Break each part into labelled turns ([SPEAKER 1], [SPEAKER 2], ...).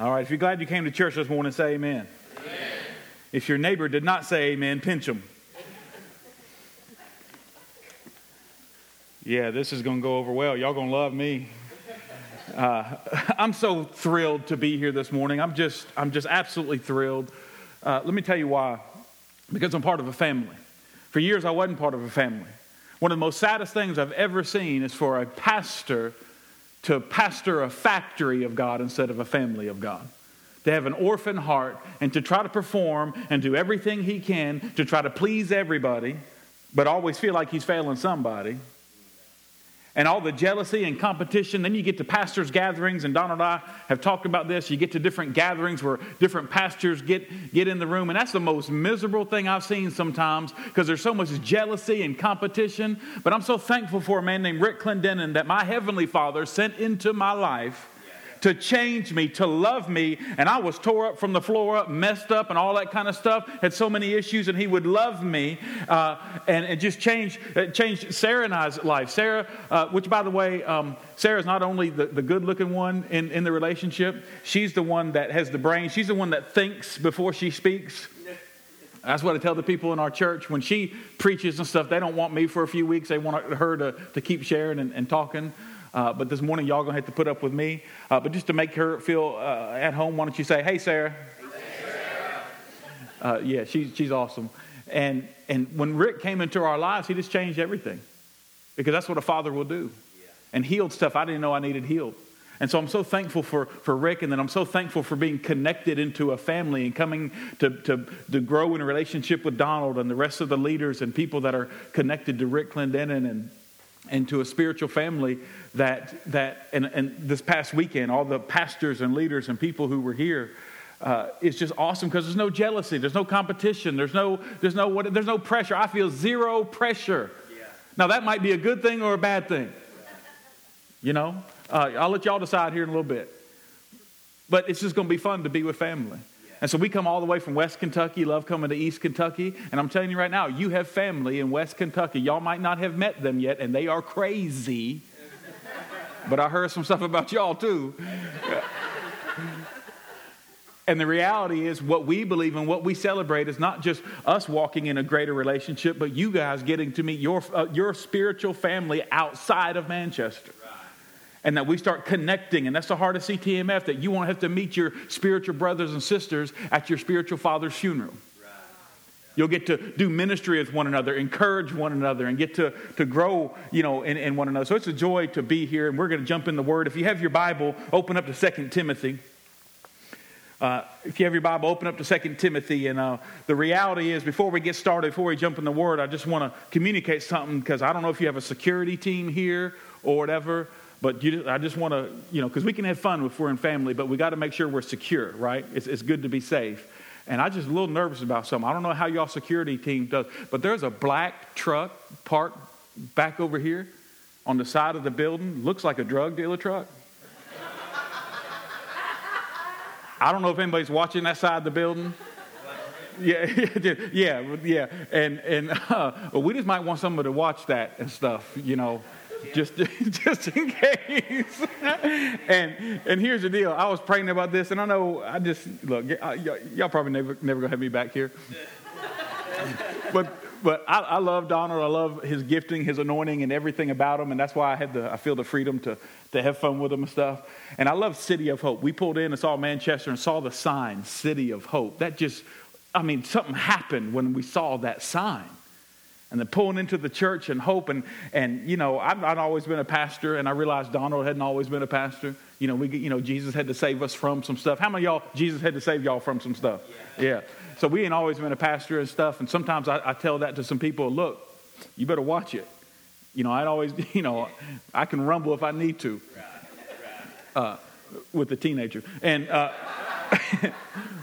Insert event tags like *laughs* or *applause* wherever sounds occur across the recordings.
[SPEAKER 1] All right, if you're glad you came to church this morning, say amen. amen. If your neighbor did not say amen, pinch him. yeah, this is going to go over well. Y'all going to love me. Uh, *laughs* I'm so thrilled to be here this morning. I'm just, I'm just absolutely thrilled. Uh, let me tell you why. Because I'm part of a family. For years, I wasn't part of a family. One of the most saddest things I've ever seen is for a pastor to pastor a factory of God instead of a family of God. To have an orphan heart and to try to perform and do everything he can to try to please everybody, but always feel like he's failing somebody and all the jealousy and competition. Then you get to pastors' gatherings, and Donald and I have talked about this. You get to different gatherings where different pastors get, get in the room, and that's the most miserable thing I've seen sometimes because there's so much jealousy and competition. But I'm so thankful for a man named Rick Clendenin that my Heavenly Father sent into my life to change me, to love me. And I was tore up from the floor up, messed up, and all that kind of stuff. Had so many issues, and He would love me uh, and, and just change, uh, change Sarah and I's life. Sarah, uh, which by the way, um, Sarah is not only the, the good looking one in, in the relationship, she's the one that has the brain, she's the one that thinks before she speaks. That's what I tell the people in our church. When she preaches and stuff, they don't want me for a few weeks. They want her to, to keep sharing and, and talking. Uh, but this morning, y'all gonna have to put up with me. Uh, but just to make her feel uh, at home, why don't you say, "Hey, Sarah"? Uh, yeah, she's she's awesome. And and when Rick came into our lives, he just changed everything, because that's what a father will do, and healed stuff I didn't know I needed healed. And so I'm so thankful for, for Rick, and then I'm so thankful for being connected into a family and coming to, to, to grow in a relationship with Donald and the rest of the leaders and people that are connected to Rick Clendenin and, and to a spiritual family that, that and, and this past weekend, all the pastors and leaders and people who were here, uh, it's just awesome because there's no jealousy, there's no competition, there's no, there's no, what, there's no pressure. I feel zero pressure. Yeah. Now, that might be a good thing or a bad thing. You know, uh, I'll let y'all decide here in a little bit. But it's just going to be fun to be with family. And so we come all the way from West Kentucky, love coming to East Kentucky. And I'm telling you right now, you have family in West Kentucky. Y'all might not have met them yet, and they are crazy. but I heard some stuff about y'all too. And the reality is, what we believe and what we celebrate is not just us walking in a greater relationship, but you guys getting to meet your, uh, your spiritual family outside of Manchester and that we start connecting. And that's the heart of CTMF that you won't have to meet your spiritual brothers and sisters at your spiritual father's funeral. You'll get to do ministry with one another, encourage one another, and get to, to grow, you know, in, in one another. So it's a joy to be here, and we're going to jump in the Word. If you have your Bible, open up to 2 Timothy. Uh, if you have your Bible, open up to 2 Timothy. And uh, the reality is, before we get started, before we jump in the Word, I just want to communicate something because I don't know if you have a security team here or whatever. But you, I just want to, you know, because we can have fun if we're in family, but we got to make sure we're secure, right? It's, it's good to be safe. And I just a little nervous about something. I don't know how y'all security team does, but there's a black truck parked back over here on the side of the building. Looks like a drug dealer truck. I don't know if anybody's watching that side of the building. Yeah, *laughs* yeah, yeah, and and *laughs* uh, we just might want somebody to watch that and stuff, you know *laughs* just, just in case. *laughs* and, and here's the deal. I was praying about this, and I know I just, look, uh, y'all probably never, never to have me back here. *laughs* but but I, I, love Donald. I love his gifting, his anointing, and everything about him. And that's why I had the, I feel the freedom to, to have fun with him and stuff. And I love City of Hope. We pulled in and saw Manchester and saw the sign, City of Hope. That just, I mean, something happened when we saw that sign and then pulling into the church and hope. And, and you know, I've not always been a pastor, and I realized Donald hadn't always been a pastor. You know, we, you know, Jesus had to save us from some stuff. How many y'all, Jesus had to save y'all from some stuff? Yeah. yeah. So we ain't always been a pastor and stuff. And sometimes I, I tell that to some people look, you better watch it. You know, I'd always, *laughs* you know, I can rumble if I need to uh, with the teenager. And, uh, *laughs*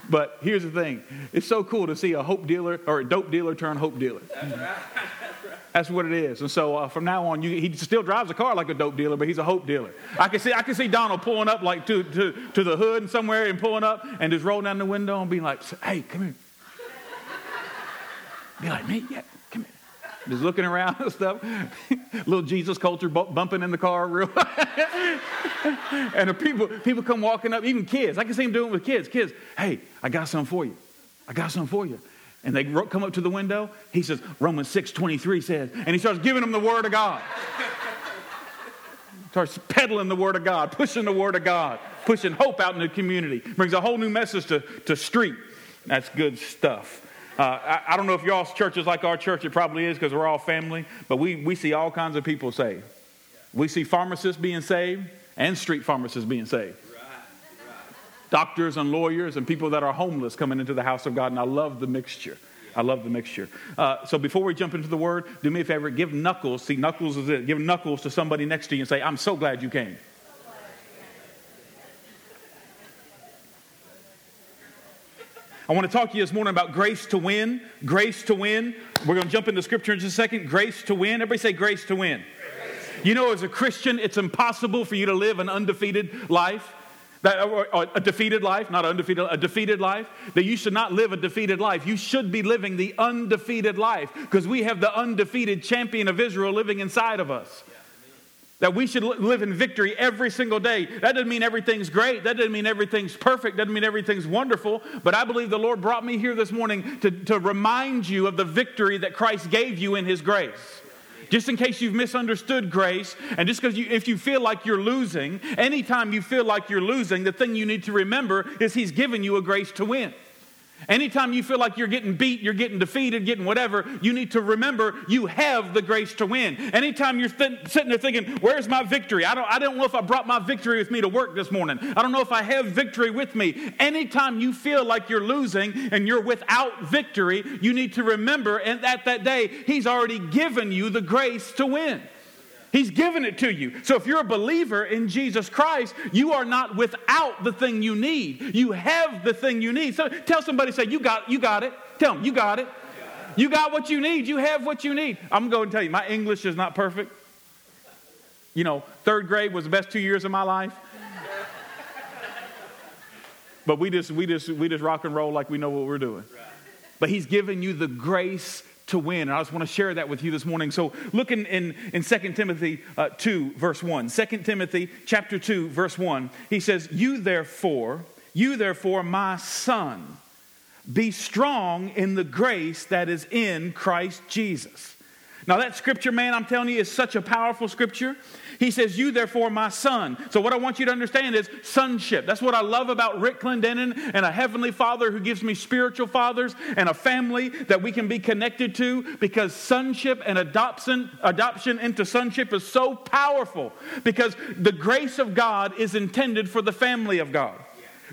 [SPEAKER 1] But here's the thing it's so cool to see a hope dealer or a dope dealer turn hope dealer. That's, right. *laughs* That's what it is. And so uh, from now on, you, he still drives a car like a dope dealer, but he's a hope dealer. I can see, I can see Donald pulling up like to, to, to the hood and somewhere and pulling up and just rolling down the window and being like, hey, come here. Be like, me? Yeah. Just looking around and stuff. *laughs* Little Jesus culture bumping in the car, real. *laughs* and the people, people come walking up, even kids. I can see them doing it with kids. Kids, hey, I got something for you. I got something for you. And they come up to the window. He says, Romans 6 23 says, and he starts giving them the word of God. *laughs* starts peddling the word of God, pushing the word of God, pushing hope out in the community. Brings a whole new message to, to street. That's good stuff. Uh, I, I, don't know if y'all's church is like our church. It probably is because we're all family. But we, we see all kinds of people saved. We see pharmacists being saved and street pharmacists being saved. Doctors and lawyers and people that are homeless coming into the house of God. And I love the mixture. I love the mixture. Uh, so before we jump into the word, do me a favor, give knuckles. See, knuckles is it. Give knuckles to somebody next to you and say, I'm so glad you came. I want to talk to you this morning about grace to win. Grace to win. We're going to jump into scripture in just a second. Grace to win. Everybody say grace to win. Grace. You know, as a Christian, it's impossible for you to live an undefeated life. That, or, or a defeated life, not undefeated, a defeated life. That you should not live a defeated life. You should be living the undefeated life because we have the undefeated champion of Israel living inside of us. That we should live in victory every single day. That doesn't mean everything's great. That doesn't mean everything's perfect. Doesn't mean everything's wonderful. But I believe the Lord brought me here this morning to, to remind you of the victory that Christ gave you in His grace. Just in case you've misunderstood grace, and just because you, if you feel like you're losing, anytime you feel like you're losing, the thing you need to remember is He's given you a grace to win. Anytime you feel like you're getting beat, you're getting defeated, getting whatever, you need to remember you have the grace to win. Anytime you're th- sitting there thinking, Where's my victory? I don't, I don't know if I brought my victory with me to work this morning. I don't know if I have victory with me. Anytime you feel like you're losing and you're without victory, you need to remember and at that day, He's already given you the grace to win. He's given it to you. So if you're a believer in Jesus Christ, you are not without the thing you need. You have the thing you need. So tell somebody, say, you got, you got it. Tell them, you got it. You got what you need. You have what you need. I'm going to tell you, my English is not perfect. You know, third grade was the best two years of my life. But we just, we just, we just rock and roll like we know what we're doing. But he's given you the grace to win. And I just want to share that with you this morning. So look in, in, in 2 Timothy uh, 2, verse 1. 2 Timothy chapter 2, verse 1. He says, You therefore, you therefore, my son, be strong in the grace that is in Christ Jesus. Now, that scripture, man, I'm telling you, is such a powerful scripture. He says, You therefore, my son. So, what I want you to understand is sonship. That's what I love about Rick Clendenin and a heavenly father who gives me spiritual fathers and a family that we can be connected to because sonship and adoption, adoption into sonship is so powerful because the grace of God is intended for the family of God.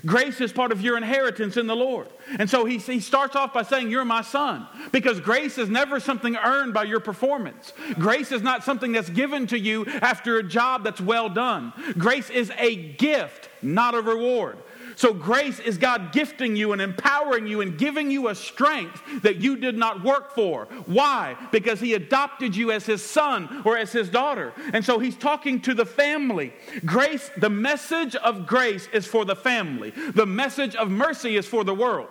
[SPEAKER 1] Grace is part of your inheritance in the Lord. And so he, he starts off by saying, You're my son. Because grace is never something earned by your performance. Grace is not something that's given to you after a job that's well done. Grace is a gift, not a reward. So, grace is God gifting you and empowering you and giving you a strength that you did not work for. Why? Because He adopted you as His son or as His daughter. And so, He's talking to the family. Grace, the message of grace is for the family, the message of mercy is for the world.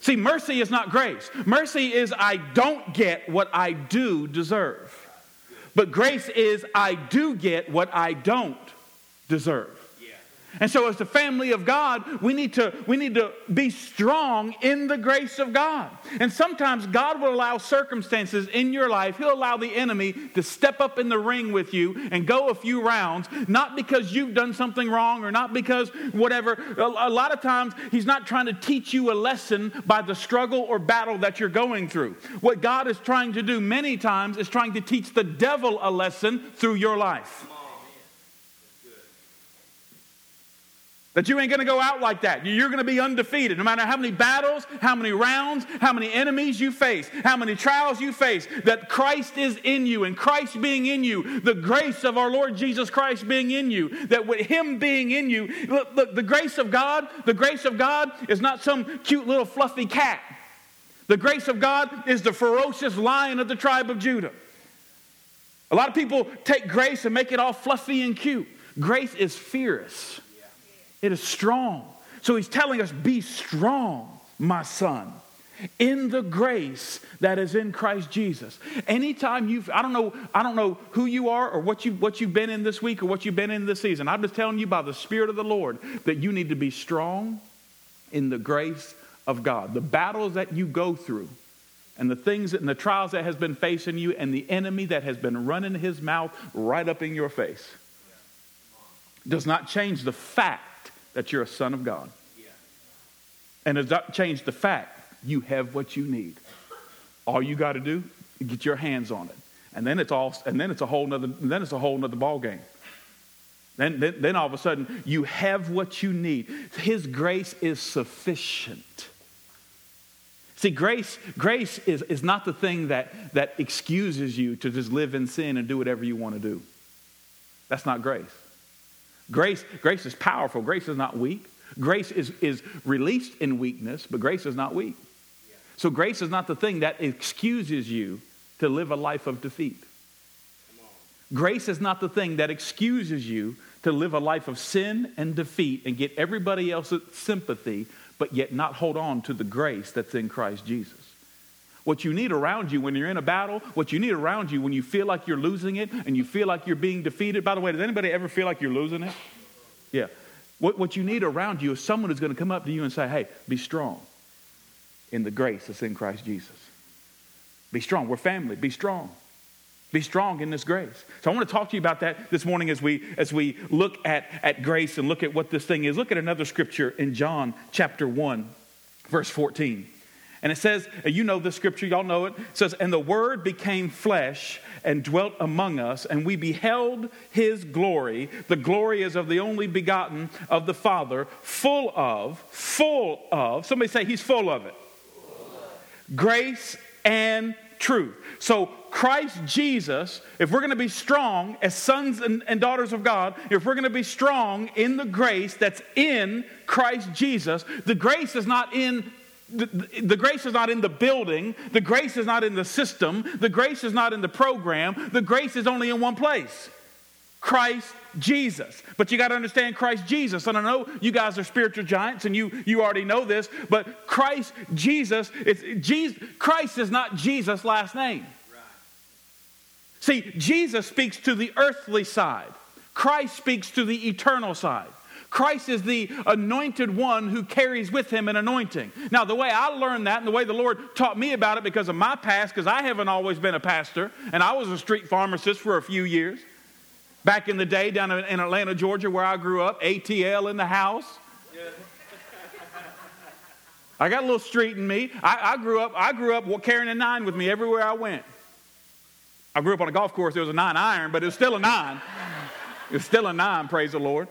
[SPEAKER 1] See, mercy is not grace. Mercy is I don't get what I do deserve. But grace is I do get what I don't deserve. And so, as the family of God, we need, to, we need to be strong in the grace of God. And sometimes God will allow circumstances in your life, He'll allow the enemy to step up in the ring with you and go a few rounds, not because you've done something wrong or not because whatever. A, a lot of times, He's not trying to teach you a lesson by the struggle or battle that you're going through. What God is trying to do many times is trying to teach the devil a lesson through your life. That you ain't to go out like that. You're to be undefeated. No matter how many battles, how many rounds, how many enemies you face, how many trials you face, that Christ is in you and Christ being in you, the grace of our Lord Jesus Christ being in you, that with Him being in you, look, look the grace of God, the grace of God is not some cute little fluffy cat. The grace of God is the ferocious lion of the tribe of Judah. A lot of people take grace and make it all fluffy and cute. Grace is fierce. It is strong. So he's telling us, be strong, my son. in the grace that is in Christ Jesus. Anytime you've, I don't know, I don't know who you are or what you what you've been in this week or what you've been in this season. I'm just telling you by the Spirit of the Lord that you need to be strong in the grace of God. The battles that you go through and the things and the trials that has been facing you and the enemy that has been running his mouth right up in your face does not change the fact that you're a son of God. And does not change the fact you have what you need. All you got to do is get your hands on it. And then it's all and then it's a whole nother then it's a whole nother ball game. Then, then, then all of a sudden you have what you need. His grace is sufficient. See, grace, grace is, is not the thing that, that excuses you to just live in sin and do whatever you want to do. That's not grace. Grace, grace is powerful. Grace is not weak. Grace is, is released in weakness, but grace is not weak. So grace is not the thing that excuses you to live a life of defeat. Grace is not the thing that excuses you to live a life of sin and defeat and get everybody else's sympathy, but yet not hold on to the grace that's in Christ Jesus. What you need around you when you're in a battle, what you need around you when you feel like you're losing it and you feel like you're being defeated. By the way, does anybody ever feel like you're losing it? Yeah. What, what you need around you is someone who's going to come up to you and say, hey, be strong in the grace that's in Christ Jesus. Be strong. We're family. Be strong. Be strong in this grace. So I want to talk to you about that this morning as we as we look at, at grace and look at what this thing is. Look at another scripture in John chapter 1, verse 14. And it says, you know the scripture, y'all know it. It says, And the word became flesh and dwelt among us, and we beheld his glory. The glory is of the only begotten of the Father, full of, full of, somebody say he's full of it grace and truth. So, Christ Jesus, if we're going to be strong as sons and, and, daughters of God, if we're going to be strong in the grace that's in Christ Jesus, the grace is not in. The, the grace is not in the building. The grace is not in the system. The grace is not in the program. The grace is only in one place Christ Jesus. But you got to understand Christ Jesus. And I know you guys are spiritual giants and you, you already know this, but Christ Jesus, Jesus, Christ is not Jesus' last name. See, Jesus speaks to the earthly side, Christ speaks to the eternal side. Christ is the anointed one who carries with him an anointing. Now, the way I learned that and the way the Lord taught me about it because of my past, because I haven't always been a pastor and I was a street pharmacist for a few years. Back in the day down in Atlanta, Georgia, where I grew up, ATL in the house. I got a little street in me. I, I, grew up. I grew up carrying a nine with me everywhere I went. I grew up on a golf course. There was a nine iron, but it was still a nine. It was still a nine. Praise the Lord.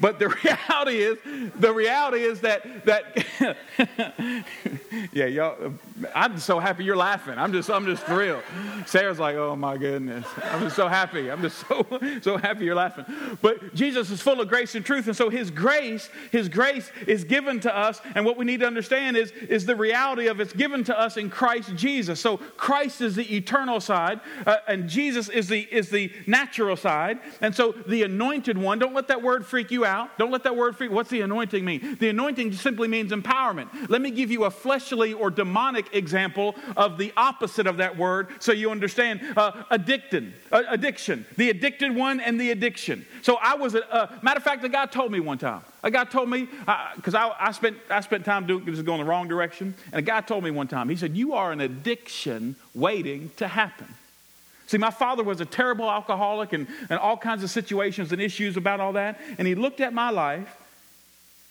[SPEAKER 1] But the *laughs* reality is, the reality is that that *laughs* yeah, y'all. I'm so happy you're laughing. I'm just I'm just thrilled. Sarah's like, oh my goodness. I'm just so happy. I'm just *laughs* so so happy you're laughing. But Jesus is full of grace and truth, and so His grace, His grace is given to us. And what we need to understand is is the reality of it's given to us in Christ Jesus. So Christ is the eternal side, uh, and Jesus is the is the natural side. And so the anointed one. Don't let that word freak you out. Don't let that word freak. What's the anointing mean? The anointing simply means empowerment. Let me give you a fleshly or demonic example of the opposite of that word so you understand. Uh, uh, addiction, the addicted one and the addiction. So I was, a, uh, matter of fact, the guy told me one time. A guy told me, because I, I, spent, I spent time doing, just going the wrong direction, and a guy told me one time, he said, You are an addiction waiting to happen. See, my father was a terrible alcoholic and, and all kinds of situations and issues about all that. And he looked at my life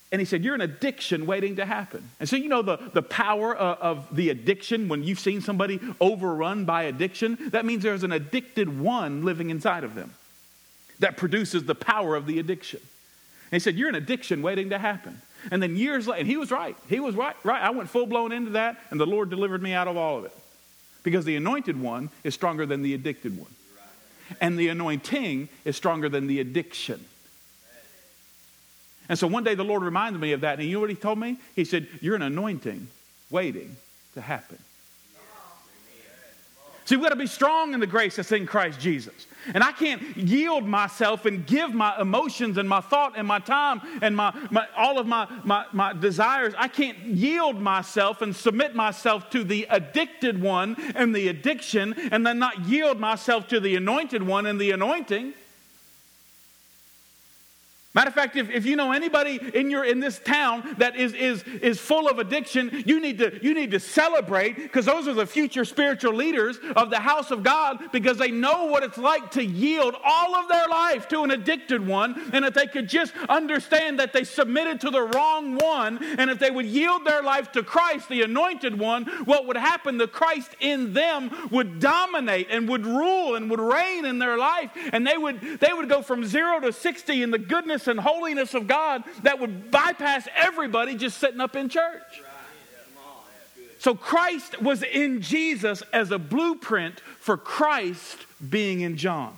[SPEAKER 1] and he said, You're an addiction waiting to happen. And so, you know, the, the power of, of the addiction, when you've seen somebody overrun by addiction, that means there's an addicted one living inside of them that produces the power of the addiction. And he said, You're an addiction waiting to happen. And then years later, and he was right. He was right. Right. I went full blown into that, and the Lord delivered me out of all of it. Because the anointed one is stronger than the addicted one. And the anointing is stronger than the addiction. And so one day the Lord reminded me of that. And you know what he told me? He said, You're an anointing waiting to happen. See, we've got to be strong in the grace that's in Christ Jesus. And I can't yield myself and give my emotions and my thought and my time and my, my, all of my, my, my desires. I can't yield myself and submit myself to the addicted one and the addiction and then not yield myself to the anointed one and the anointing. Matter of fact, if, if you know anybody in your in this town that is is is full of addiction, you need to you need to celebrate because those are the future spiritual leaders of the house of God because they know what it's like to yield all of their life to an addicted one, and if they could just understand that they submitted to the wrong one, and if they would yield their life to Christ, the anointed one, what would happen? The Christ in them would dominate and would rule and would reign in their life, and they would they would go from zero to sixty in the goodness goodness and holiness of God that would bypass everybody just sitting up in church. So Christ was in Jesus as a blueprint for Christ being in John,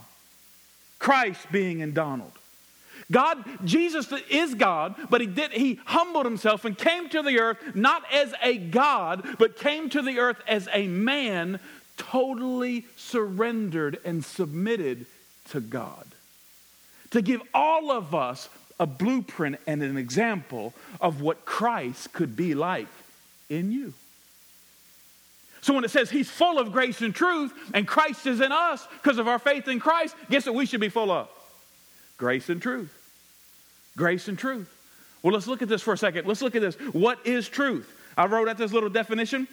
[SPEAKER 1] Christ being in Donald. God, Jesus is God, but he did he humbled himself and came to the earth not as a God, but came to the earth as a man totally surrendered and submitted to God to give all of us a blueprint and an example of what Christ could be like in you. So when it says he's full of grace and truth and Christ is in us because of our faith in Christ, guess what we should be full of? Grace and truth. Grace and truth. Well, let's look at this for a second. Let's look at this. What is truth? I wrote out this little definition.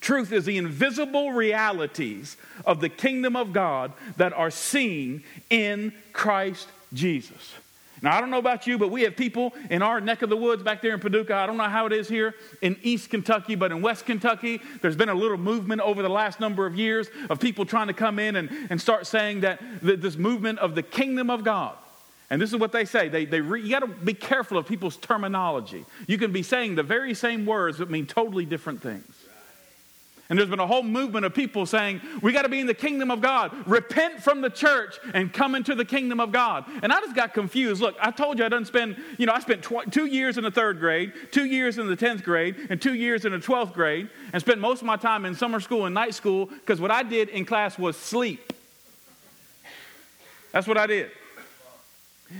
[SPEAKER 1] Truth is the invisible realities of the kingdom of God that are seen in Christ Jesus. Now, I don't know about you, but we have people in our neck of the woods back there in Paducah. I don't know how it is here in East Kentucky, but in West Kentucky, there's been a little movement over the last number of years of people trying to come in and, and start saying that, that this movement of the kingdom of God. And this is what they say. They, they re, you got to be careful of people's terminology. You can be saying the very same words but mean totally different things. And there's been a whole movement of people saying, we got to be in the kingdom of God. Repent from the church and come into the kingdom of God. And I just got confused. Look, I told you I didn't spend, you know, I spent tw- two years in the third grade, two years in the 10th grade, and two years in the 12th grade, and spent most of my time in summer school and night school because what I did in class was sleep. That's what I did.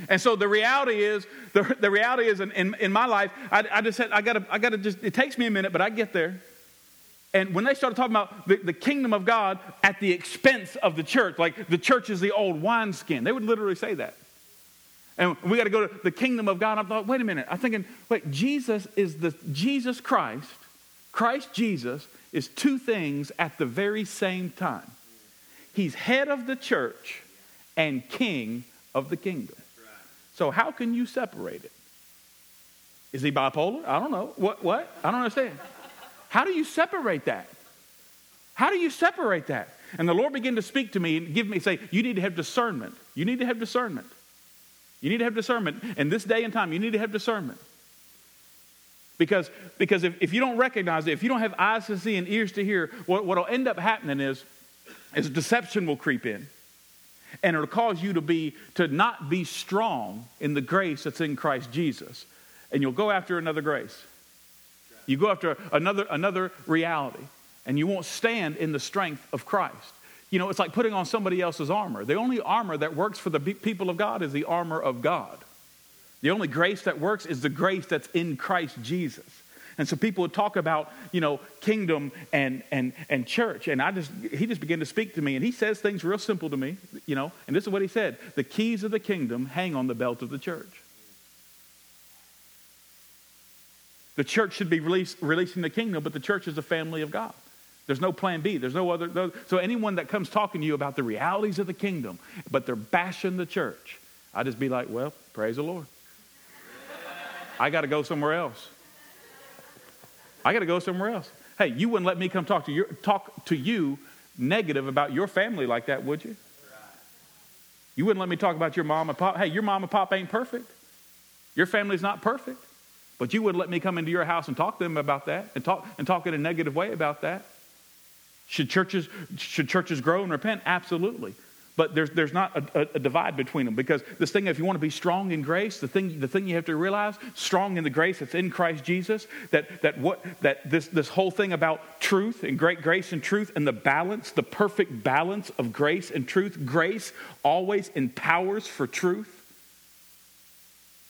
[SPEAKER 1] And so the reality is, the, the reality is in, in, in my life, I, I just said, I gotta, I gotta just, it takes me a minute, but I get there. And when they started talking about the, the, kingdom of God at the expense of the church, like the church is the old wineskin, they would literally say that. And we got to go to the kingdom of God. I thought, wait a minute. I'm thinking, wait, Jesus is the Jesus Christ, Christ Jesus is two things at the very same time. He's head of the church and king of the kingdom. So how can you separate it? Is he bipolar? I don't know. What? What? I don't understand. How do you separate that? How do you separate that? And the Lord began to speak to me and give me, say, you need to have discernment. You need to have discernment. You need to have discernment. In this day and time, you need to have discernment. Because, because if, if you don't recognize it, if you don't have eyes to see and ears to hear, what will end up happening is, is deception will creep in. And it'll cause you to be to not be strong in the grace that's in Christ Jesus. And you'll go after another grace. You go after another, another reality, and you won't stand in the strength of Christ. You know, it's like putting on somebody else's armor. The only armor that works for the people of God is the armor of God. The only grace that works is the grace that's in Christ Jesus. And so people would talk about, you know, kingdom and, and, and church. And I just, he just began to speak to me. And he says things real simple to me, you know. And this is what he said The keys of the kingdom hang on the belt of the church. The church should be release, releasing the kingdom, but the church is a family of God. There's no plan B. There's no other. No, so anyone that comes talking to you about the realities of the kingdom, but they're bashing the church, I just be like, well, praise the Lord. I got to go somewhere else. I got to go somewhere else. Hey, you wouldn't let me come talk to you, talk to you negative about your family like that, would you? You wouldn't let me talk about your mom and pop. Hey, your mom and pop ain't perfect. Your family's not perfect. But you wouldn't let me come into your house and talk to them about that and talk, and talk in a negative way about that. Should churches, should churches grow and repent? Absolutely. but there's, there's not a, a, divide between them because this thing if you want to be strong in grace the thing, the thing you have to realize strong in the grace that's in christ jesus that, that, what, that this, this whole thing about truth and great grace and truth and the balance the perfect balance of grace and truth grace always empowers for truth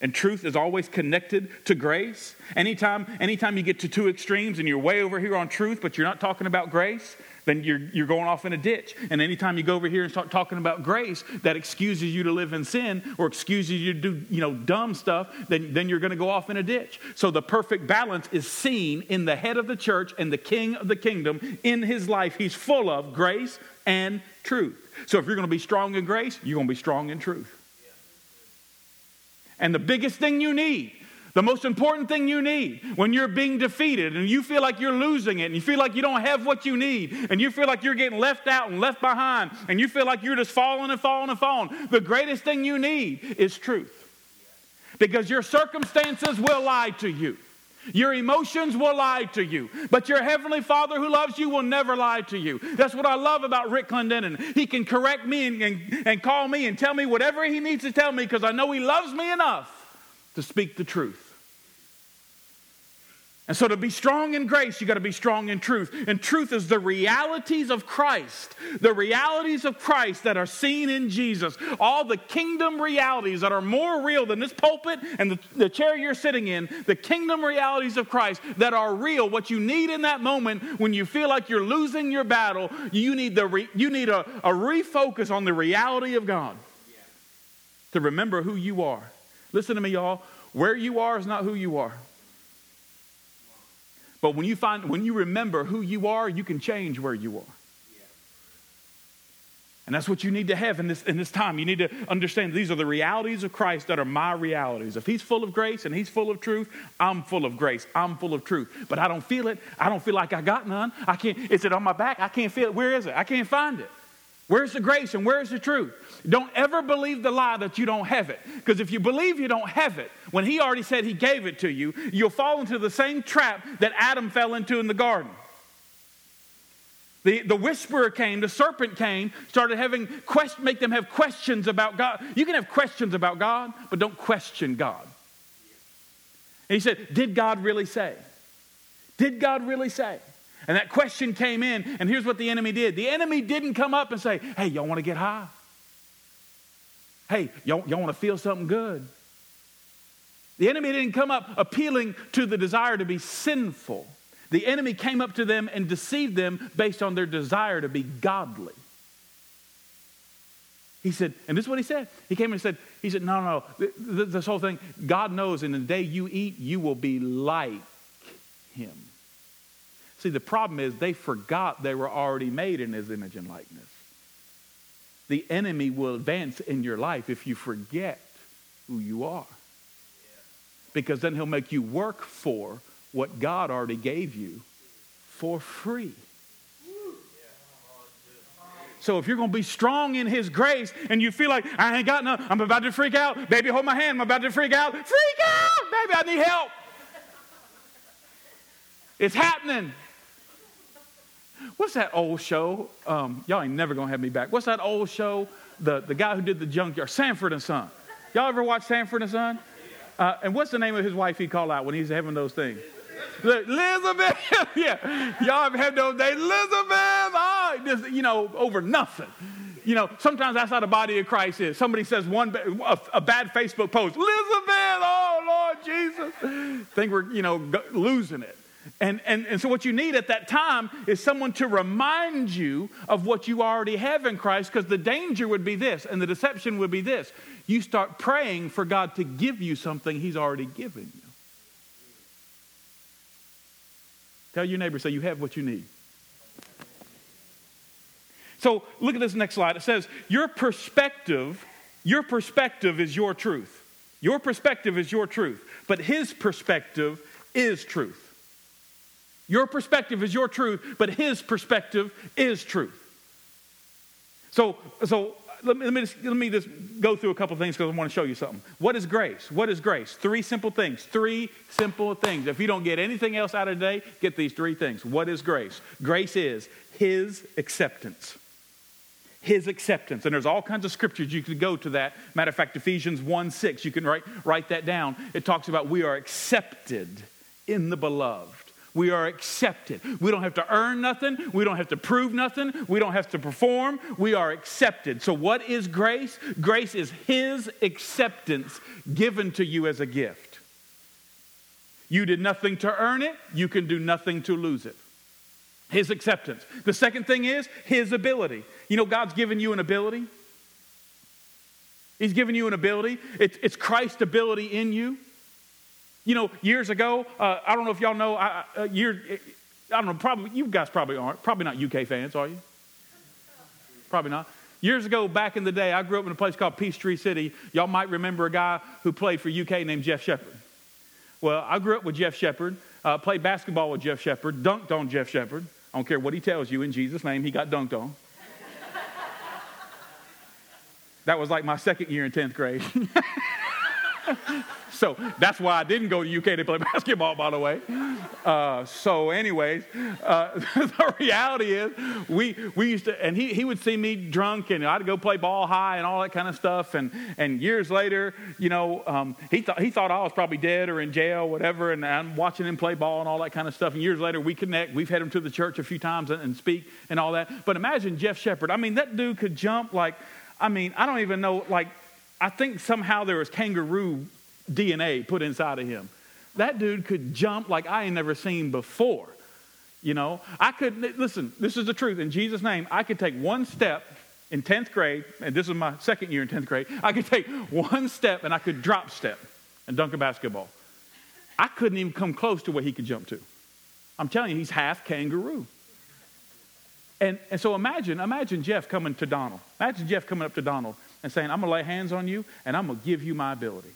[SPEAKER 1] and truth is always connected to grace anytime anytime you get to two extremes and you're way over here on truth but you're not talking about grace then you're, you're going off in a ditch. And anytime you go over here and start talking about grace that excuses you to live in sin or excuses you to do you know, dumb stuff, then, then you're going to go off in a ditch. So the perfect balance is seen in the head of the church and the king of the kingdom. In his life, he's full of grace and truth. So if you're going to be strong in grace, you're going to be strong in truth. And the biggest thing you need the most important thing you need when you're being defeated and you feel like you're losing it and you feel like you don't have what you need and you feel like you're getting left out and left behind and you feel like you're just falling and falling and falling, the greatest thing you need is truth. Because your circumstances will lie to you. Your emotions will lie to you, but your heavenly Father who loves you will never lie to you. That's what I love about Rick Clendenin. He can correct me and, and, and call me and tell me whatever he needs to tell me because I know he loves me enough to speak the truth. And so, to be strong in grace, you got to be strong in truth. And truth is the realities of Christ, the realities of Christ that are seen in Jesus. All the kingdom realities that are more real than this pulpit and the, the chair you're sitting in, the kingdom realities of Christ that are real. What you need in that moment when you feel like you're losing your battle, you need, the re, you need a, a refocus on the reality of God to remember who you are. Listen to me, y'all. Where you are is not who you are. But when you find when you remember who you are, you can change where you are. And that's what you need to have in this, in this time. You need to understand these are the realities of Christ that are my realities. If He's full of grace and He's full of truth, I'm full of grace. I'm full of truth. But I don't feel it. I don't feel like I got none. I can't, is it on my back? I can't feel it. Where is it? I can't find it. Where's the grace and where's the truth? Don't ever believe the lie that you don't have it. Because if you believe you don't have it, when he already said he gave it to you, you'll fall into the same trap that Adam fell into in the garden. The, the whisperer came, the serpent came, started having quest, make them have questions about God. You can have questions about God, but don't question God. And he said, Did God really say? Did God really say? And that question came in, and here's what the enemy did the enemy didn't come up and say, Hey, y'all want to get high? Hey, y'all, y'all want to feel something good? The enemy didn't come up appealing to the desire to be sinful. The enemy came up to them and deceived them based on their desire to be godly. He said, and this is what he said. He came and said, he said, no, no, this whole thing, God knows in the day you eat, you will be like him. See, the problem is they forgot they were already made in his image and likeness. The enemy will advance in your life if you forget who you are. Because then he'll make you work for what God already gave you for free. So if you're going to be strong in His grace and you feel like, I ain't got enough, I'm about to freak out, baby, hold my hand, I'm about to freak out, freak out, baby, I need help. It's happening. What's that old show? Um, y'all ain't never gonna have me back. What's that old show? The, the guy who did the junkyard, Sanford and Son. Y'all ever watch Sanford and Son? Uh, and what's the name of his wife he called out when he's having those things? Elizabeth, *laughs* yeah. Y'all have had those days? Elizabeth, oh, just, you know, over nothing. You know, sometimes that's how the body of Christ is. Somebody says one a, a bad Facebook post, Elizabeth, oh Lord Jesus. Think we're, you know, losing it. And, and, and so, what you need at that time is someone to remind you of what you already have in Christ, because the danger would be this, and the deception would be this. You start praying for God to give you something He's already given you. Tell your neighbor, say, You have what you need. So, look at this next slide. It says, Your perspective, your perspective is your truth. Your perspective is your truth, but His perspective is truth. Your perspective is your truth, but his perspective is truth. So, so let, me, let, me just, let me just go through a couple things because I want to show you something. What is grace? What is grace? Three simple things. Three simple things. If you don't get anything else out of today, get these three things. What is grace? Grace is his acceptance. his acceptance. And there's all kinds of scriptures you could go to that. Matter of fact, Ephesians 1 6, you can write, write that down. It talks about we are accepted in the beloved. We are accepted. We don't have to earn nothing. We don't have to prove nothing. We don't have to perform. We are accepted. So, what is grace? Grace is His acceptance given to you as a gift. You did nothing to earn it, you can do nothing to lose it. His acceptance. The second thing is His ability. You know, God's given you an ability. He's given you an ability. It's, it's Christ's ability in you. You know, years ago, uh, I don't know if y'all know, I, uh, year, I don't know, probably, you guys probably aren't. Probably not UK fans, are you? Probably not. Years ago, back in the day, I grew up in a place called Peachtree City. Y'all might remember a guy who played for UK named Jeff Sheppard. Well, I grew up with Jeff Sheppard, uh, played basketball with Jeff Sheppard, dunked on Jeff Sheppard. I don't care what he tells you in Jesus' name, he got dunked on. that was like my second year in 10th grade. *laughs* *laughs* so that's why I didn't go to UK to play *laughs* basketball, by the way. Uh, so, anyways, uh, *laughs* the reality is we, we used to, and he, he would see me drunk and I'd go play ball high and all that kind of stuff. And, and years later, you know, um, he, thought he thought I was probably dead or in jail, or whatever. And I'm watching him play ball and all that kind of stuff. And years later, we connect. We've had him to the church a few times and, and speak and all that. But imagine Jeff Sheppard. I mean, that dude could jump like, I mean, I don't even know, like, I think somehow there was kangaroo DNA put inside of him. That dude could jump like I ain't never seen before. You know, I could, listen, this is the truth. In Jesus' name, I could take one step in 10th grade, and this is my second year in 10th grade. I could take one step and I could drop step and dunk a basketball. I couldn't even come close to what he could jump to. I'm telling you, he's half kangaroo. And, and so imagine, imagine Jeff coming to Donald. Imagine Jeff coming up to Donald and saying, I'm going to lay hands on you and I'm going to give you my ability.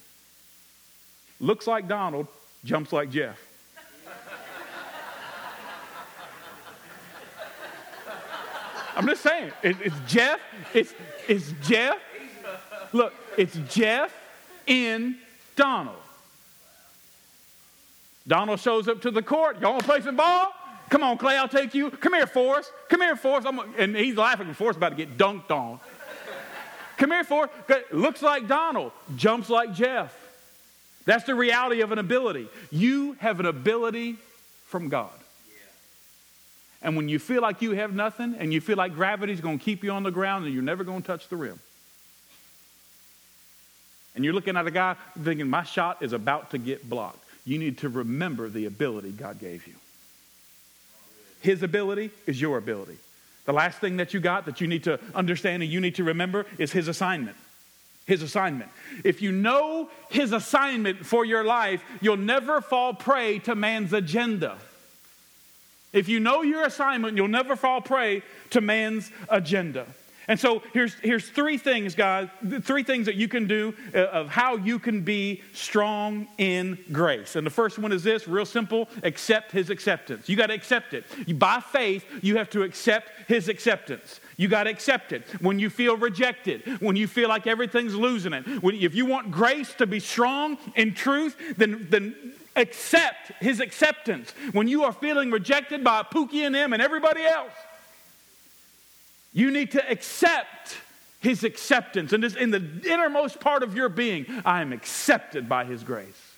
[SPEAKER 1] Looks like Donald, jumps like Jeff. *laughs* I'm just saying, it, it's Jeff, it's, it's Jeff. Look, it's Jeff in Donald. Donald shows up to the court. Y'all want to play some ball? Come on, Clay, I'll take you. Come here, Forrest. Come here, Forrest. I'm, and he's laughing. Forrest about to get dunked on. Come here, Forrest. Looks like Donald. Jumps like Jeff. That's the reality of an ability. You have an ability from God. And when you feel like you have nothing and you feel like gravity's going to keep you on the ground and you're never going to touch the rim. And you're looking at a guy thinking, my shot is about to get blocked. You need to remember the ability God gave you. His ability is your ability. The last thing that you got that you need to understand and you need to remember is His assignment his assignment. If you know his assignment for your life, you'll never fall prey to man's agenda. If you know your assignment, you'll never fall prey to man's agenda. And so here's, here's three things, guys, three things that you can do uh, of how you can be strong in grace. And the first one is this real simple accept his acceptance. You got to accept it. By faith, you have to accept his acceptance. You got to accept it. When you feel rejected, when you feel like everything's losing it, when, if you want grace to be strong in truth, then, then accept his acceptance. When you are feeling rejected by Pookie and him and everybody else, you need to accept his acceptance. And in the innermost part of your being, I am accepted by his grace.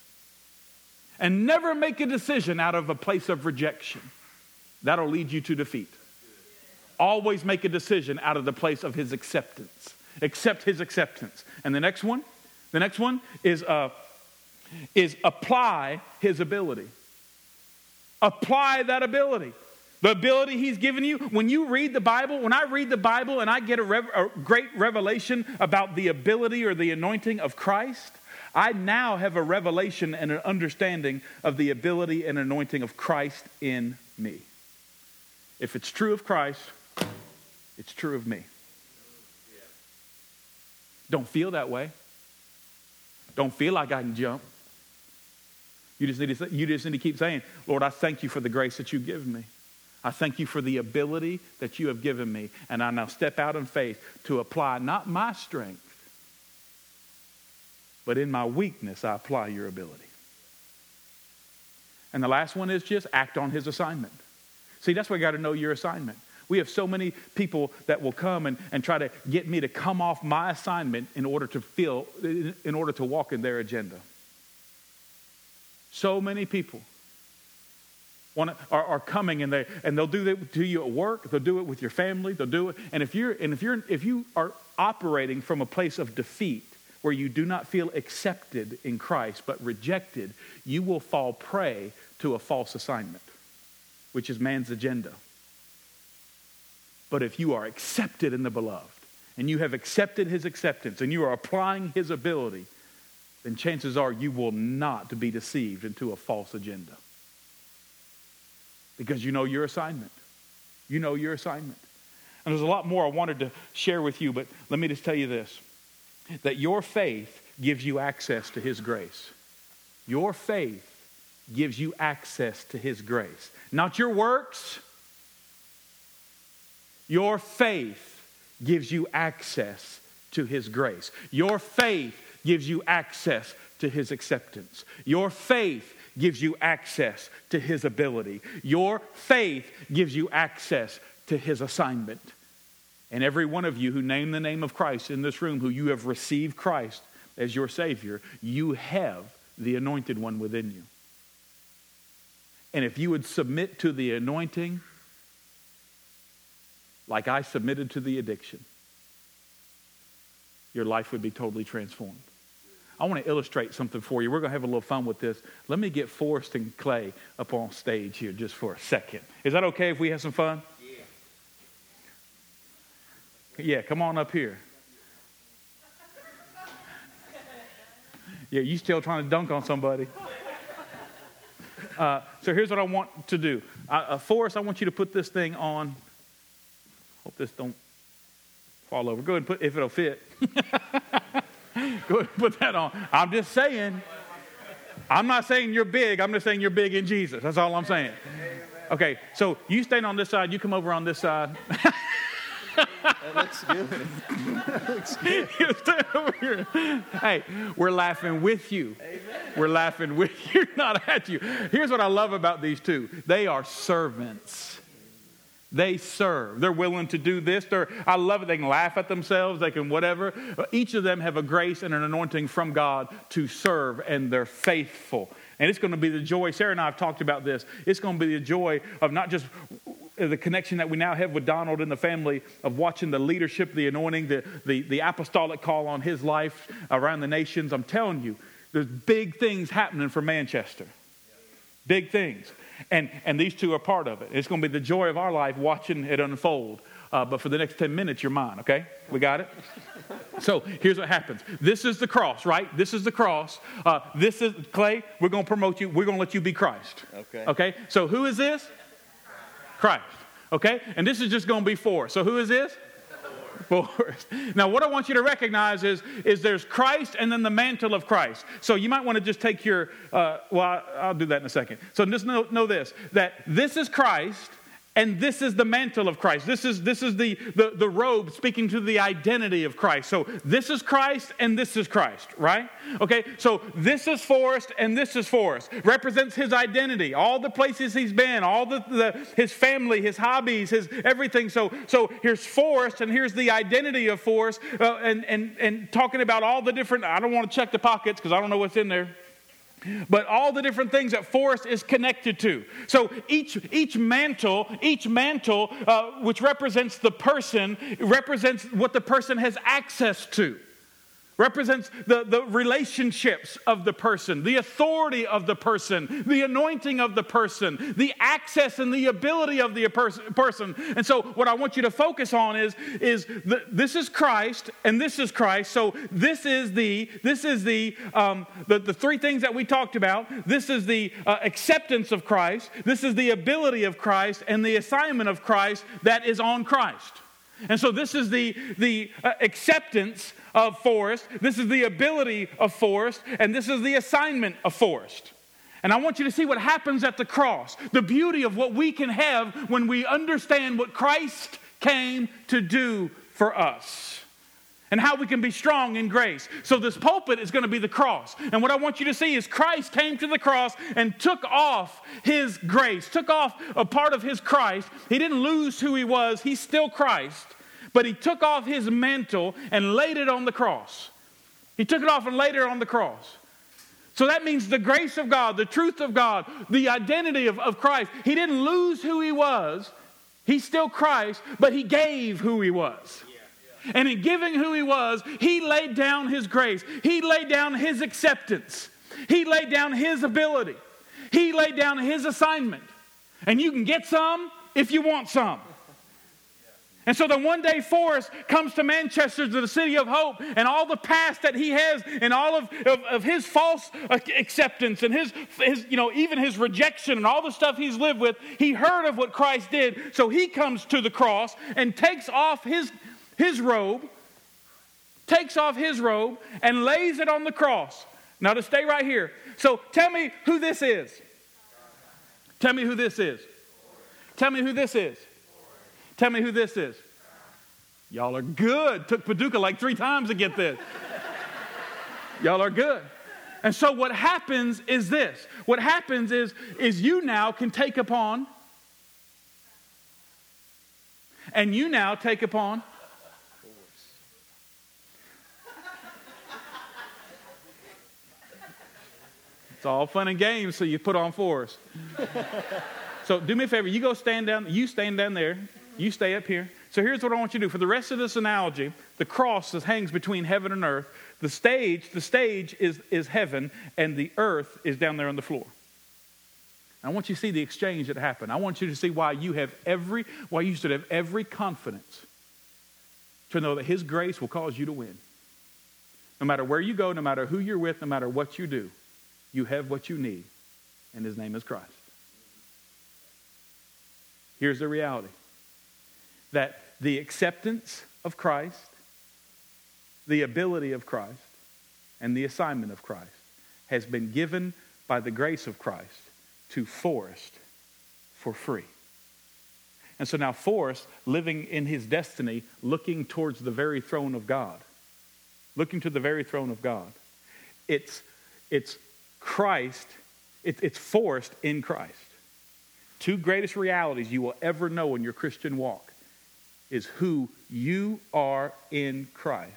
[SPEAKER 1] And never make a decision out of a place of rejection. That'll lead you to defeat. Always make a decision out of the place of his acceptance. Accept his acceptance. And the next one, the next one is, uh, is apply his ability. Apply that ability. The ability He's given you. When you read the Bible, when I read the Bible and I get a, rev- a great revelation about the ability or the anointing of Christ, I now have a revelation and an understanding of the ability and anointing of Christ in me. If it's true of Christ, it's true of me. Don't feel that way. Don't feel like I can jump. You just need to, you just need to keep saying, Lord, I thank you for the grace that you've given me. I thank you for the ability that you have given me. And I now step out in faith to apply not my strength, but in my weakness, I apply your ability. And the last one is just act on his assignment. See, that's why you got to know your assignment. We have so many people that will come and, and try to get me to come off my assignment in order to feel, in order to walk in their agenda. So many people want are, are coming and, they, and they'll do that to you at work, they'll do it with your family, they'll do it. And if, you're, and if, you're, if you are operating from a place of defeat, where you do not feel accepted in Christ but rejected, you will fall prey to a false assignment, which is man's agenda. But if you are accepted in the beloved, and you have accepted his acceptance, and you are applying his ability, then chances are you will not be deceived into a false agenda. Because you know your assignment. You know your assignment. And there's a lot more I wanted to share with you, but let me just tell you this that your faith gives you access to his grace. Your faith gives you access to his grace. Not your works, your faith gives you access to His grace. Your faith gives you access to His acceptance. Your faith gives you access to His ability. Your faith gives you access to His assignment. And every one of you who name the name of Christ in this room, who you have received Christ as your Savior, you have the anointed one within you. And if you would submit to the anointing, like I submitted to the addiction, your life would be totally transformed. I want to illustrate something for you. We're going to have a little fun with this. Let me get Forrest and Clay up on stage here just for a second. Is that okay if we have some fun? Yeah. Yeah, come on up here. Yeah, you still trying to dunk on somebody. Uh, so here's what I want to do. Uh, Forrest, I want you to put this thing on Hope this don't fall over. Go ahead and put, if it'll fit. *laughs* Go ahead and put that on. I'm just saying. I'm not saying you're big. I'm just saying you're big in Jesus. That's all I'm saying. Okay, so you stand on this side. You come over on this side.
[SPEAKER 2] that looks good. *laughs* that looks good.
[SPEAKER 1] you stand over here. Hey, we're laughing with you. Amen. We're laughing with *laughs* you, not at you. Here's what I love about these two they are servants. They serve. They're willing to do this. They're, I love it. They can laugh at themselves. They can whatever. Each of them have a grace and an anointing from God to serve, and they're faithful. And it's going to be the joy. Sarah and I have talked about this. It's going to be the joy of not just the connection that we now have with Donald and the family of watching the leadership, the anointing, the, the, the apostolic call on his life around the nations. I'm telling you, there's big things happening for Manchester. Big things. And, and these two are part of it. It's going to be the joy of our life watching it unfold. Uh, but for the next 10 minutes, you're mine, okay? We got it? so here's what happens. This is the cross, right? This is the cross. Uh, this is, Clay, we're going to promote you. We're going to let you be Christ.
[SPEAKER 2] Okay.
[SPEAKER 1] Okay? So who is this? Christ. Okay? And this is just going to be four. So who is this? Forth. *laughs* Now, what I want you to recognize is, is there's Christ and then the mantle of Christ. So you might want to just take your, uh, well, I'll do that in a second. So just know, know this that this is Christ and this is the mantle of Christ. This is, this is the, the, the robe speaking to the identity of Christ. So this is Christ and this is Christ, right? Okay, so this is Forrest and this is Forrest. Represents his identity, all the places he's been, all the, the his family, his hobbies, his everything. So, so here's Forrest and here's the identity of Forrest uh, and, and, and talking about all the different, I don't want to check the pockets because I don't know what's in there but all the different things that Forrest is connected to. So each, each mantle, each mantle, uh, which represents the person, represents what the person has access to represents the, the relationships of the person, the authority of the person, the anointing of the person, the access and the ability of the person. And so, what I want you to focus on is, is the, this is Christ and this is Christ. So, this is the, this is the, um, the, the three things that we talked about. This is the uh, acceptance of Christ, this is the ability of Christ, and the assignment of Christ that is on Christ. And so, this is the, the uh, acceptance of Forrest, this is the ability of Forrest, and this is the assignment of Forrest. And I want you to see what happens at the cross, the beauty of what we can have when we understand what Christ came to do for us. and how we can be strong in grace. So, this pulpit is going to be the cross. And what I want you to see is Christ came to the cross and took off his grace, took off a part of his Christ. He didn't lose who he was, he's still Christ, but he took off his mantle and laid it on the cross. He took it off and laid it on the cross. So that means the grace of God, the truth of God, the identity of, of Christ. He didn't lose who he was. He's still Christ, but he gave who he was. And in giving who he was, he laid down his grace. He laid down his acceptance. He laid down his ability. He laid down his assignment. And you can get some if you want some. And so the one day Forrest comes to Manchester, to the city of hope, and all the past that he has, and all of, of, of, his false acceptance, and his, his, you know, even his rejection, and all the stuff he's lived with, he heard of what Christ did. So he comes to the cross and takes off his his robe, takes off his robe, and lays it on the cross. Now, to stay right here. So, tell me who this is. Tell me who this is. Tell me who this is. Tell me who this is. Y'all are good. Took Paducah like three times to get this. Y'all are good. And so what happens is this. What happens is, is you now can take upon, and you now take upon It's all fun and games, so you put on Forrest. so do me a favor. You go stand down. You stand down there. You stay up here. So here's what I want you to do. For the rest of this analogy, the cross that hangs between heaven and earth. The stage, the stage is, is heaven, and the earth is down there on the floor. I want you to see the exchange that happened. I want you to see why you have every, why you should have every confidence to know that His grace will cause you to win. No matter where you go, no matter who you're with, no matter what you do you have what you need, and his name is Christ. Here's the reality that the acceptance of Christ, the ability of Christ, and the assignment of Christ has been given by the grace of Christ to Forrest for free. And so now Forrest, living in his destiny, looking towards the very throne of God, looking to the very throne of God, it's, it's Christ, it, it's Forrest in Christ. Two greatest realities you will ever know in your Christian walk is who you are in Christ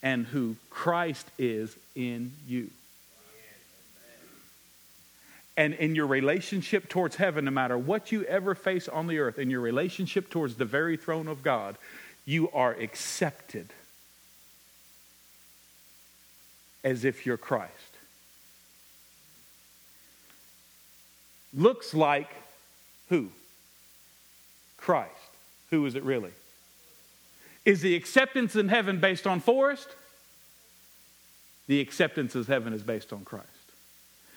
[SPEAKER 1] and who Christ is in you. And in your relationship towards heaven, no matter what you ever face on the earth, in your relationship towards the very throne of God, you are accepted as if you're Christ. Looks like who? Christ. Who is it really? Is the acceptance in heaven based on Forrest? The acceptance of heaven is based on Christ.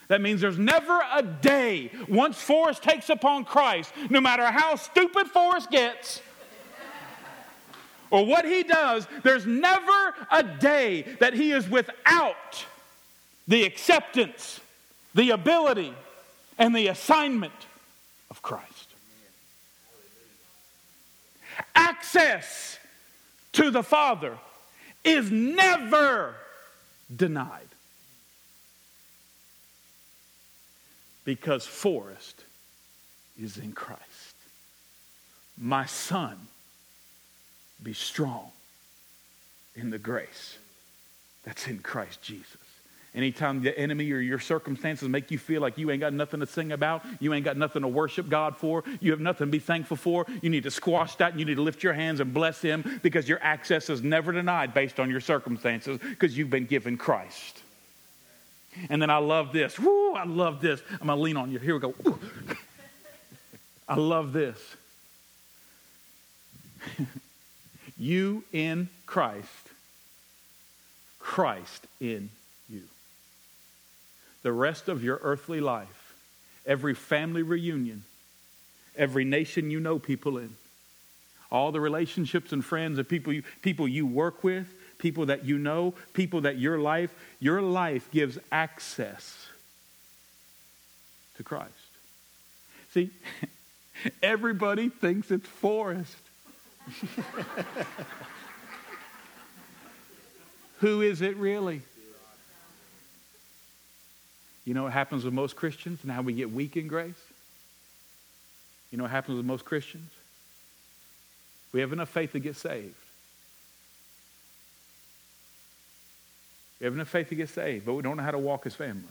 [SPEAKER 1] That means there's never a day once Forrest takes upon Christ, no matter how stupid Forrest gets, or what he does, there's never a day that he is without the acceptance, the ability, and the assignment of Christ. Access to the Father is never denied because Forrest is in Christ. My son be strong in the grace that's in Christ Jesus. Anytime the enemy or your circumstances make you feel like you ain't got nothing to sing about, you ain't got nothing to worship God for, you have nothing to be thankful for, you need to squash that and you need to lift your hands and bless Him because your access is never denied based on your circumstances because you've been given Christ. And then I love this. Woo, I love this. I'm going to lean on you. Here we go. I love this. *laughs* You in Christ, Christ in. The rest of your earthly life, every family reunion, every nation you know people in, all the relationships and friends of people you, people you work with, people that you know, people that your life, your life gives access to Christ. See, *laughs* everybody thinks it's Forrest. *laughs* Who is it really? You know what happens with most Christians and how we get weak in grace? You know what happens with most Christians? We have enough faith to get saved. We have enough faith to get saved, but we don't know how to walk as family.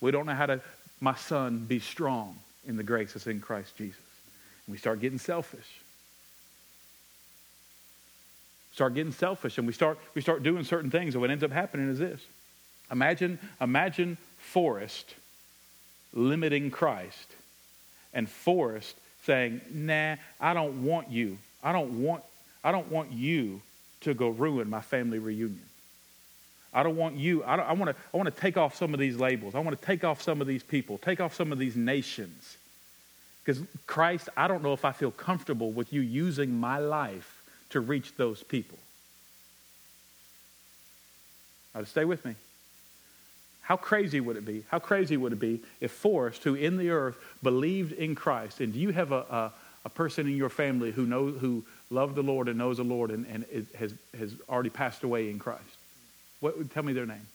[SPEAKER 1] We don't know how to, my son, be strong in the grace that's in Christ Jesus. And we start getting selfish. Start getting selfish and we start, we start doing certain things. And what ends up happening is this. Imagine, imagine Forrest limiting Christ and Forrest saying, nah, I don't want you. I don't want, I don't want you to go ruin my family reunion. I don't want you. I, I want to. I want to take off some of these labels. I want to take off some of these people. Take off some of these nations. Because Christ, I don't know if I feel comfortable with you using my life to reach those people. Now, stay with me. How crazy would it be? How crazy would it be if Forrest, who in the earth believed in Christ, and do you have a, a, a person in your family who knows who loved the Lord and knows the Lord and, and has, has already passed away in Christ? What, tell me their name.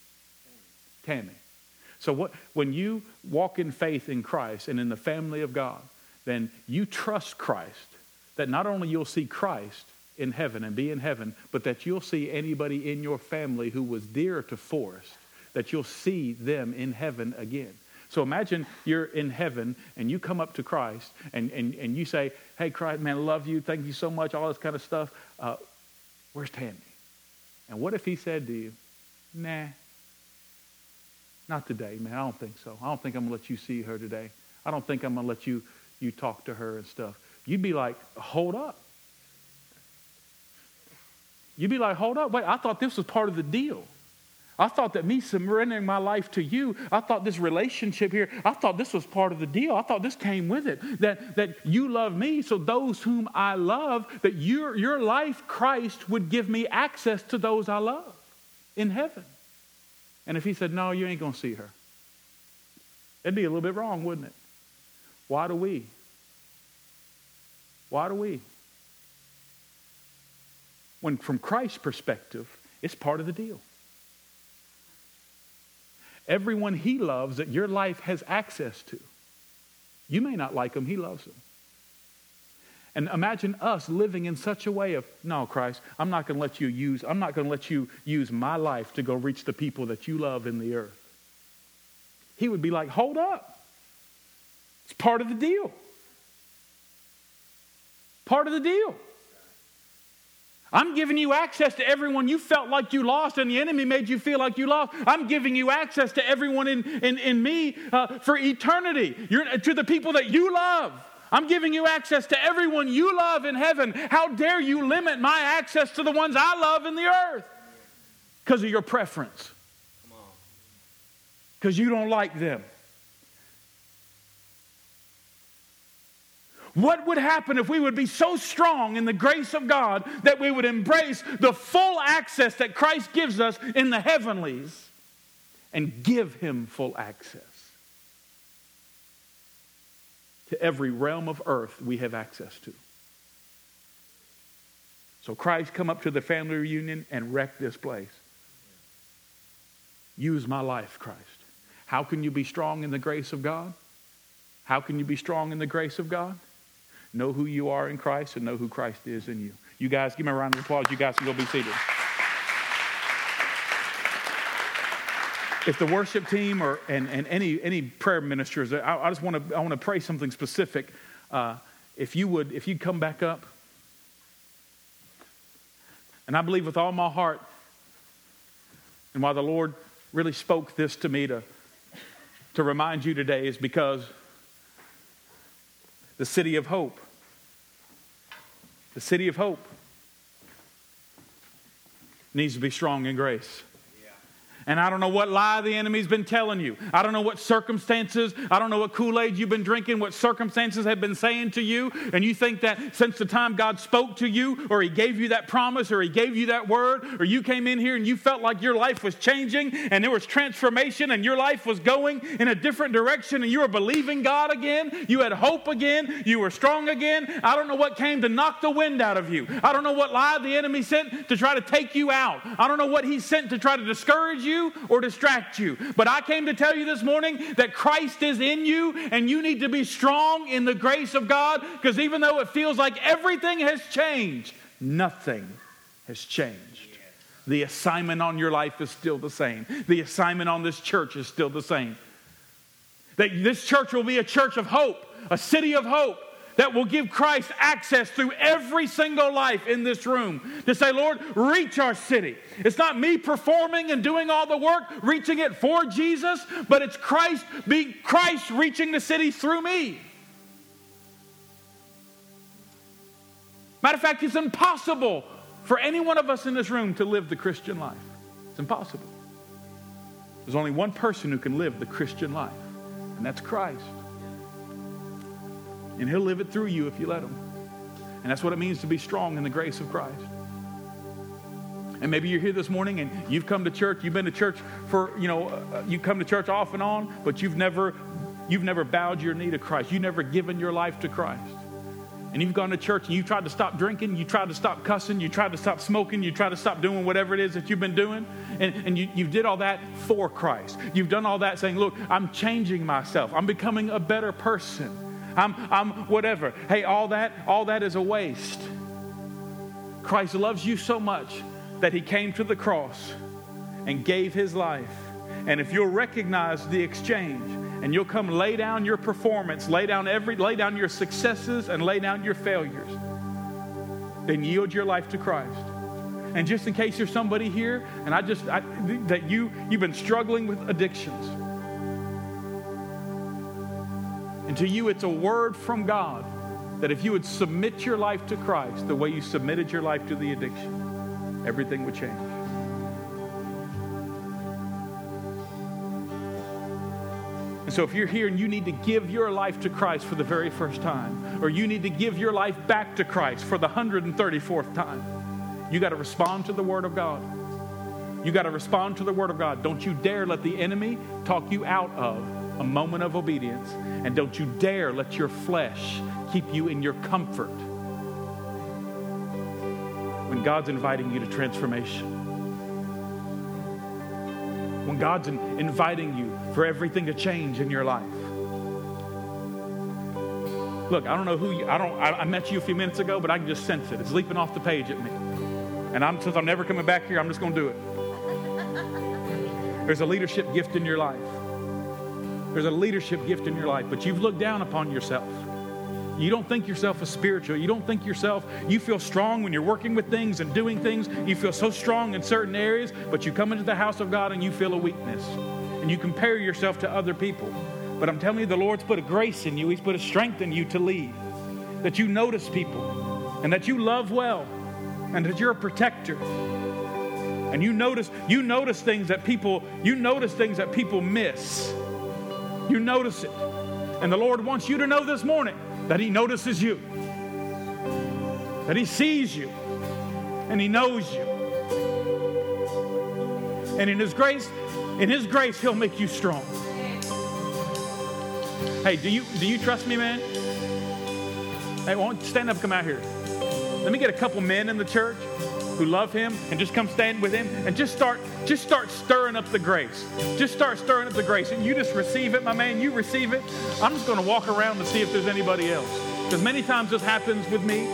[SPEAKER 1] Tammy. Tammy. So what, when you walk in faith in Christ and in the family of God, then you trust Christ that not only you'll see Christ in heaven and be in heaven, but that you'll see anybody in your family who was dear to Forrest, that you'll see them in heaven again. So imagine you're in heaven and you come up to Christ and, and, and you say, Hey, Christ, man, love you. Thank you so much, all this kind of stuff. Uh, where's Tammy? And what if he said to you, Nah. Not today, man. I don't think so. I don't think I'm going to let you see her today. I don't think I'm going to let you, you talk to her and stuff. You'd be like, hold up. You'd be like, hold up. Wait, I thought this was part of the deal. I thought that me surrendering my life to you, I thought this relationship here, I thought this was part of the deal. I thought this came with it. That, that you love me, so those whom I love, that your, your life, Christ, would give me access to those I love in heaven. And if he said, No, you ain't going to see her, it'd be a little bit wrong, wouldn't it? Why do we? Why do we? When, from Christ's perspective, it's part of the deal. Everyone he loves that your life has access to. You may not like him, he loves them. And imagine us living in such a way of, no, Christ, I'm not going to let you use, I'm not going to let you use my life to go reach the people that you love in the earth. He would be like, hold up. It's part of the deal. Part of the deal. I'm giving you access to everyone you felt like you lost and the enemy made you feel like you lost. I'm giving you access to everyone in, in, in me uh, for eternity. You're, to the people that you love. I'm giving you access to everyone you love in heaven. How dare you limit my access to the ones I love in the earth? Because of your preference. Because you don't like them. What would happen if we would be so strong in the grace of God that we would embrace the full access that Christ gives us in the heavenlies and give Him full access? to every realm of earth we have access to. So Christ come up to the family reunion and wreck this place. Use my life, Christ. How can you be strong in the grace of God? How can you be strong in the grace of God? Know who you are in Christ and know who Christ is in you. You guys, give me a round of applause. You guys can go be seated. if the worship team or and, and any any prayer ministers, I, I just want to I want to pray something specific. Uh, if you would, if you'd come back up, and I believe with all my heart, and why the Lord really spoke this to me to to remind you today is because the city of hope, the city of hope, needs to be strong in grace. And I don't know what lie the enemy's been telling you. I don't know what circumstances, I don't know what Kool Aid you've been drinking, what circumstances have been saying to you. And you think that since the time God spoke to you, or He gave you that promise, or He gave you that word, or you came in here and you felt like your life was changing and there was transformation and your life was going in a different direction and you were believing God again, you had hope again, you were strong again. I don't know what came to knock the wind out of you. I don't know what lie the enemy sent to try to take you out. I don't know what He sent to try to discourage you you or distract you. But I came to tell you this morning that Christ is in you and you need to be strong in the grace of God because even though it feels like everything has changed, nothing has changed. The assignment on your life is still the same. The assignment on this church is still the same. That this church will be a church of hope, a city of hope, that will give Christ access through every single life in this room to say, Lord, reach our city. It's not me performing and doing all the work, reaching it for Jesus, but it's Christ being Christ reaching the city through me. Matter of fact, it's impossible for any one of us in this room to live the Christian life. It's impossible. There's only one person who can live the Christian life, and that's Christ. And He'll live it through you if you let Him. And that's what it means to be strong in the grace of Christ. And maybe you're here this morning and you've come to church, you've been to church for, you know, uh, you come to church off and on, but you've never you've never bowed your knee to Christ. You've never given your life to Christ. And you've gone to church and you tried to stop drinking, you tried to stop cussing, you tried to stop smoking, you tried to stop doing whatever it is that you've been doing. And, and you, you did all that for Christ. You've done all that saying, Look, I'm changing myself, I'm becoming a better person. I'm, I'm whatever. Hey, all that, all that is a waste. Christ loves you so much that he came to the cross and gave his life. And if you'll recognize the exchange and you'll come lay down your performance, lay down every lay down your successes and lay down your failures, then yield your life to Christ. And just in case there's somebody here and I just I, that you you've been struggling with addictions and to you, it's a word from God that if you would submit your life to Christ the way you submitted your life to the addiction, everything would change. And so, if you're here and you need to give your life to Christ for the very first time, or you need to give your life back to Christ for the 134th time, you got to respond to the Word of God. You got to respond to the Word of God. Don't you dare let the enemy talk you out of a moment of obedience. And don't you dare let your flesh keep you in your comfort when God's inviting you to transformation. When God's in, inviting you for everything to change in your life. Look, I don't know who you, I don't, I, I met you a few minutes ago, but I can just sense it. It's leaping off the page at me. And I'm, since I'm never coming back here, I'm just going to do it. There's a leadership gift in your life. There's a leadership gift in your life, but you've looked down upon yourself. You don't think yourself as spiritual. You don't think yourself, you feel strong when you're working with things and doing things. You feel so strong in certain areas, but you come into the house of God and you feel a weakness. And you compare yourself to other people. But I'm telling you, the Lord's put a grace in you, He's put a strength in you to lead. That you notice people and that you love well and that you're a protector. And you notice, you notice things that people, you notice things that people miss you notice it. And the Lord wants you to know this morning that He notices you, that He sees you, and He knows you. And in His grace, in His grace, He'll make you strong. Hey, do you do you trust me, man? Hey, won't stand up, come out here. Let me get a couple men in the church who love him and just come stand with him and just start just start stirring up the grace. Just start stirring up the grace. And you just receive it my man. You receive it. I'm just going to walk around to see if there's anybody else. Because many times this happens with me.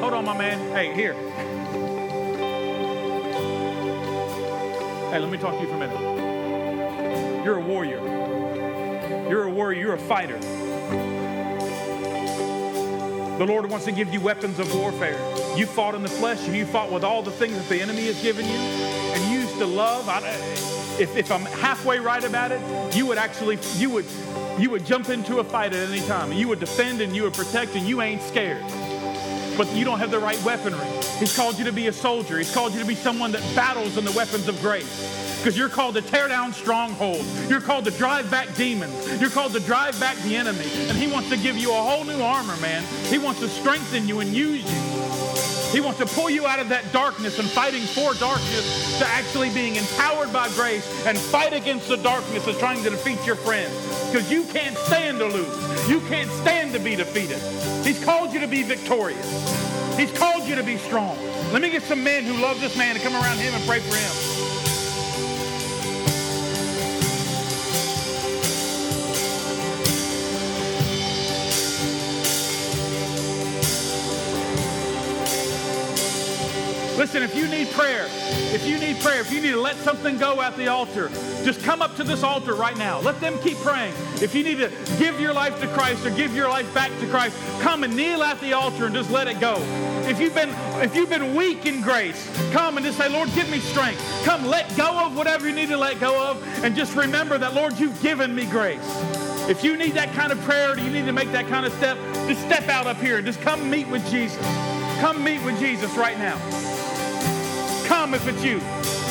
[SPEAKER 1] Hold on my man. Hey here. Hey let me talk to you for a minute. You're a warrior you're a warrior, you're a fighter. The Lord wants to give you weapons of warfare. You fought in the flesh, and you fought with all the things that the enemy has given you, and you used to love. I, if, if I'm halfway right about it, you would actually, you would, you would jump into a fight at any time. You would defend and you would protect and you ain't scared. But you don't have the right weaponry. He's called you to be a soldier. He's called you to be someone that battles in the weapons of grace because you're called to tear down strongholds. You're called to drive back demons. You're called to drive back the enemy. And He wants to give you a whole new armor, man. He wants to strengthen you and use you. He wants to pull you out of that darkness and fighting for darkness to actually being empowered by grace and fight against the darkness of trying to defeat your friends. Because you can't stand to lose. You can't stand to be defeated. He's called you to be victorious. He's called you to be strong. Let me get some men who love this man to come around him and pray for him. Listen, if you need prayer, if you need prayer, if you need to let something go at the altar, just come up to this altar right now. Let them keep praying. If you need to give your life to Christ or give your life back to Christ, come and kneel at the altar and just let it go. If you've been if you've been weak in grace, come and just say, Lord, give me strength. Come let go of whatever you need to let go of and just remember that, Lord, you've given me grace. If you need that kind of prayer or you need to make that kind of step, just step out up here and just come meet with Jesus. Come meet with Jesus right now. Come if it's you.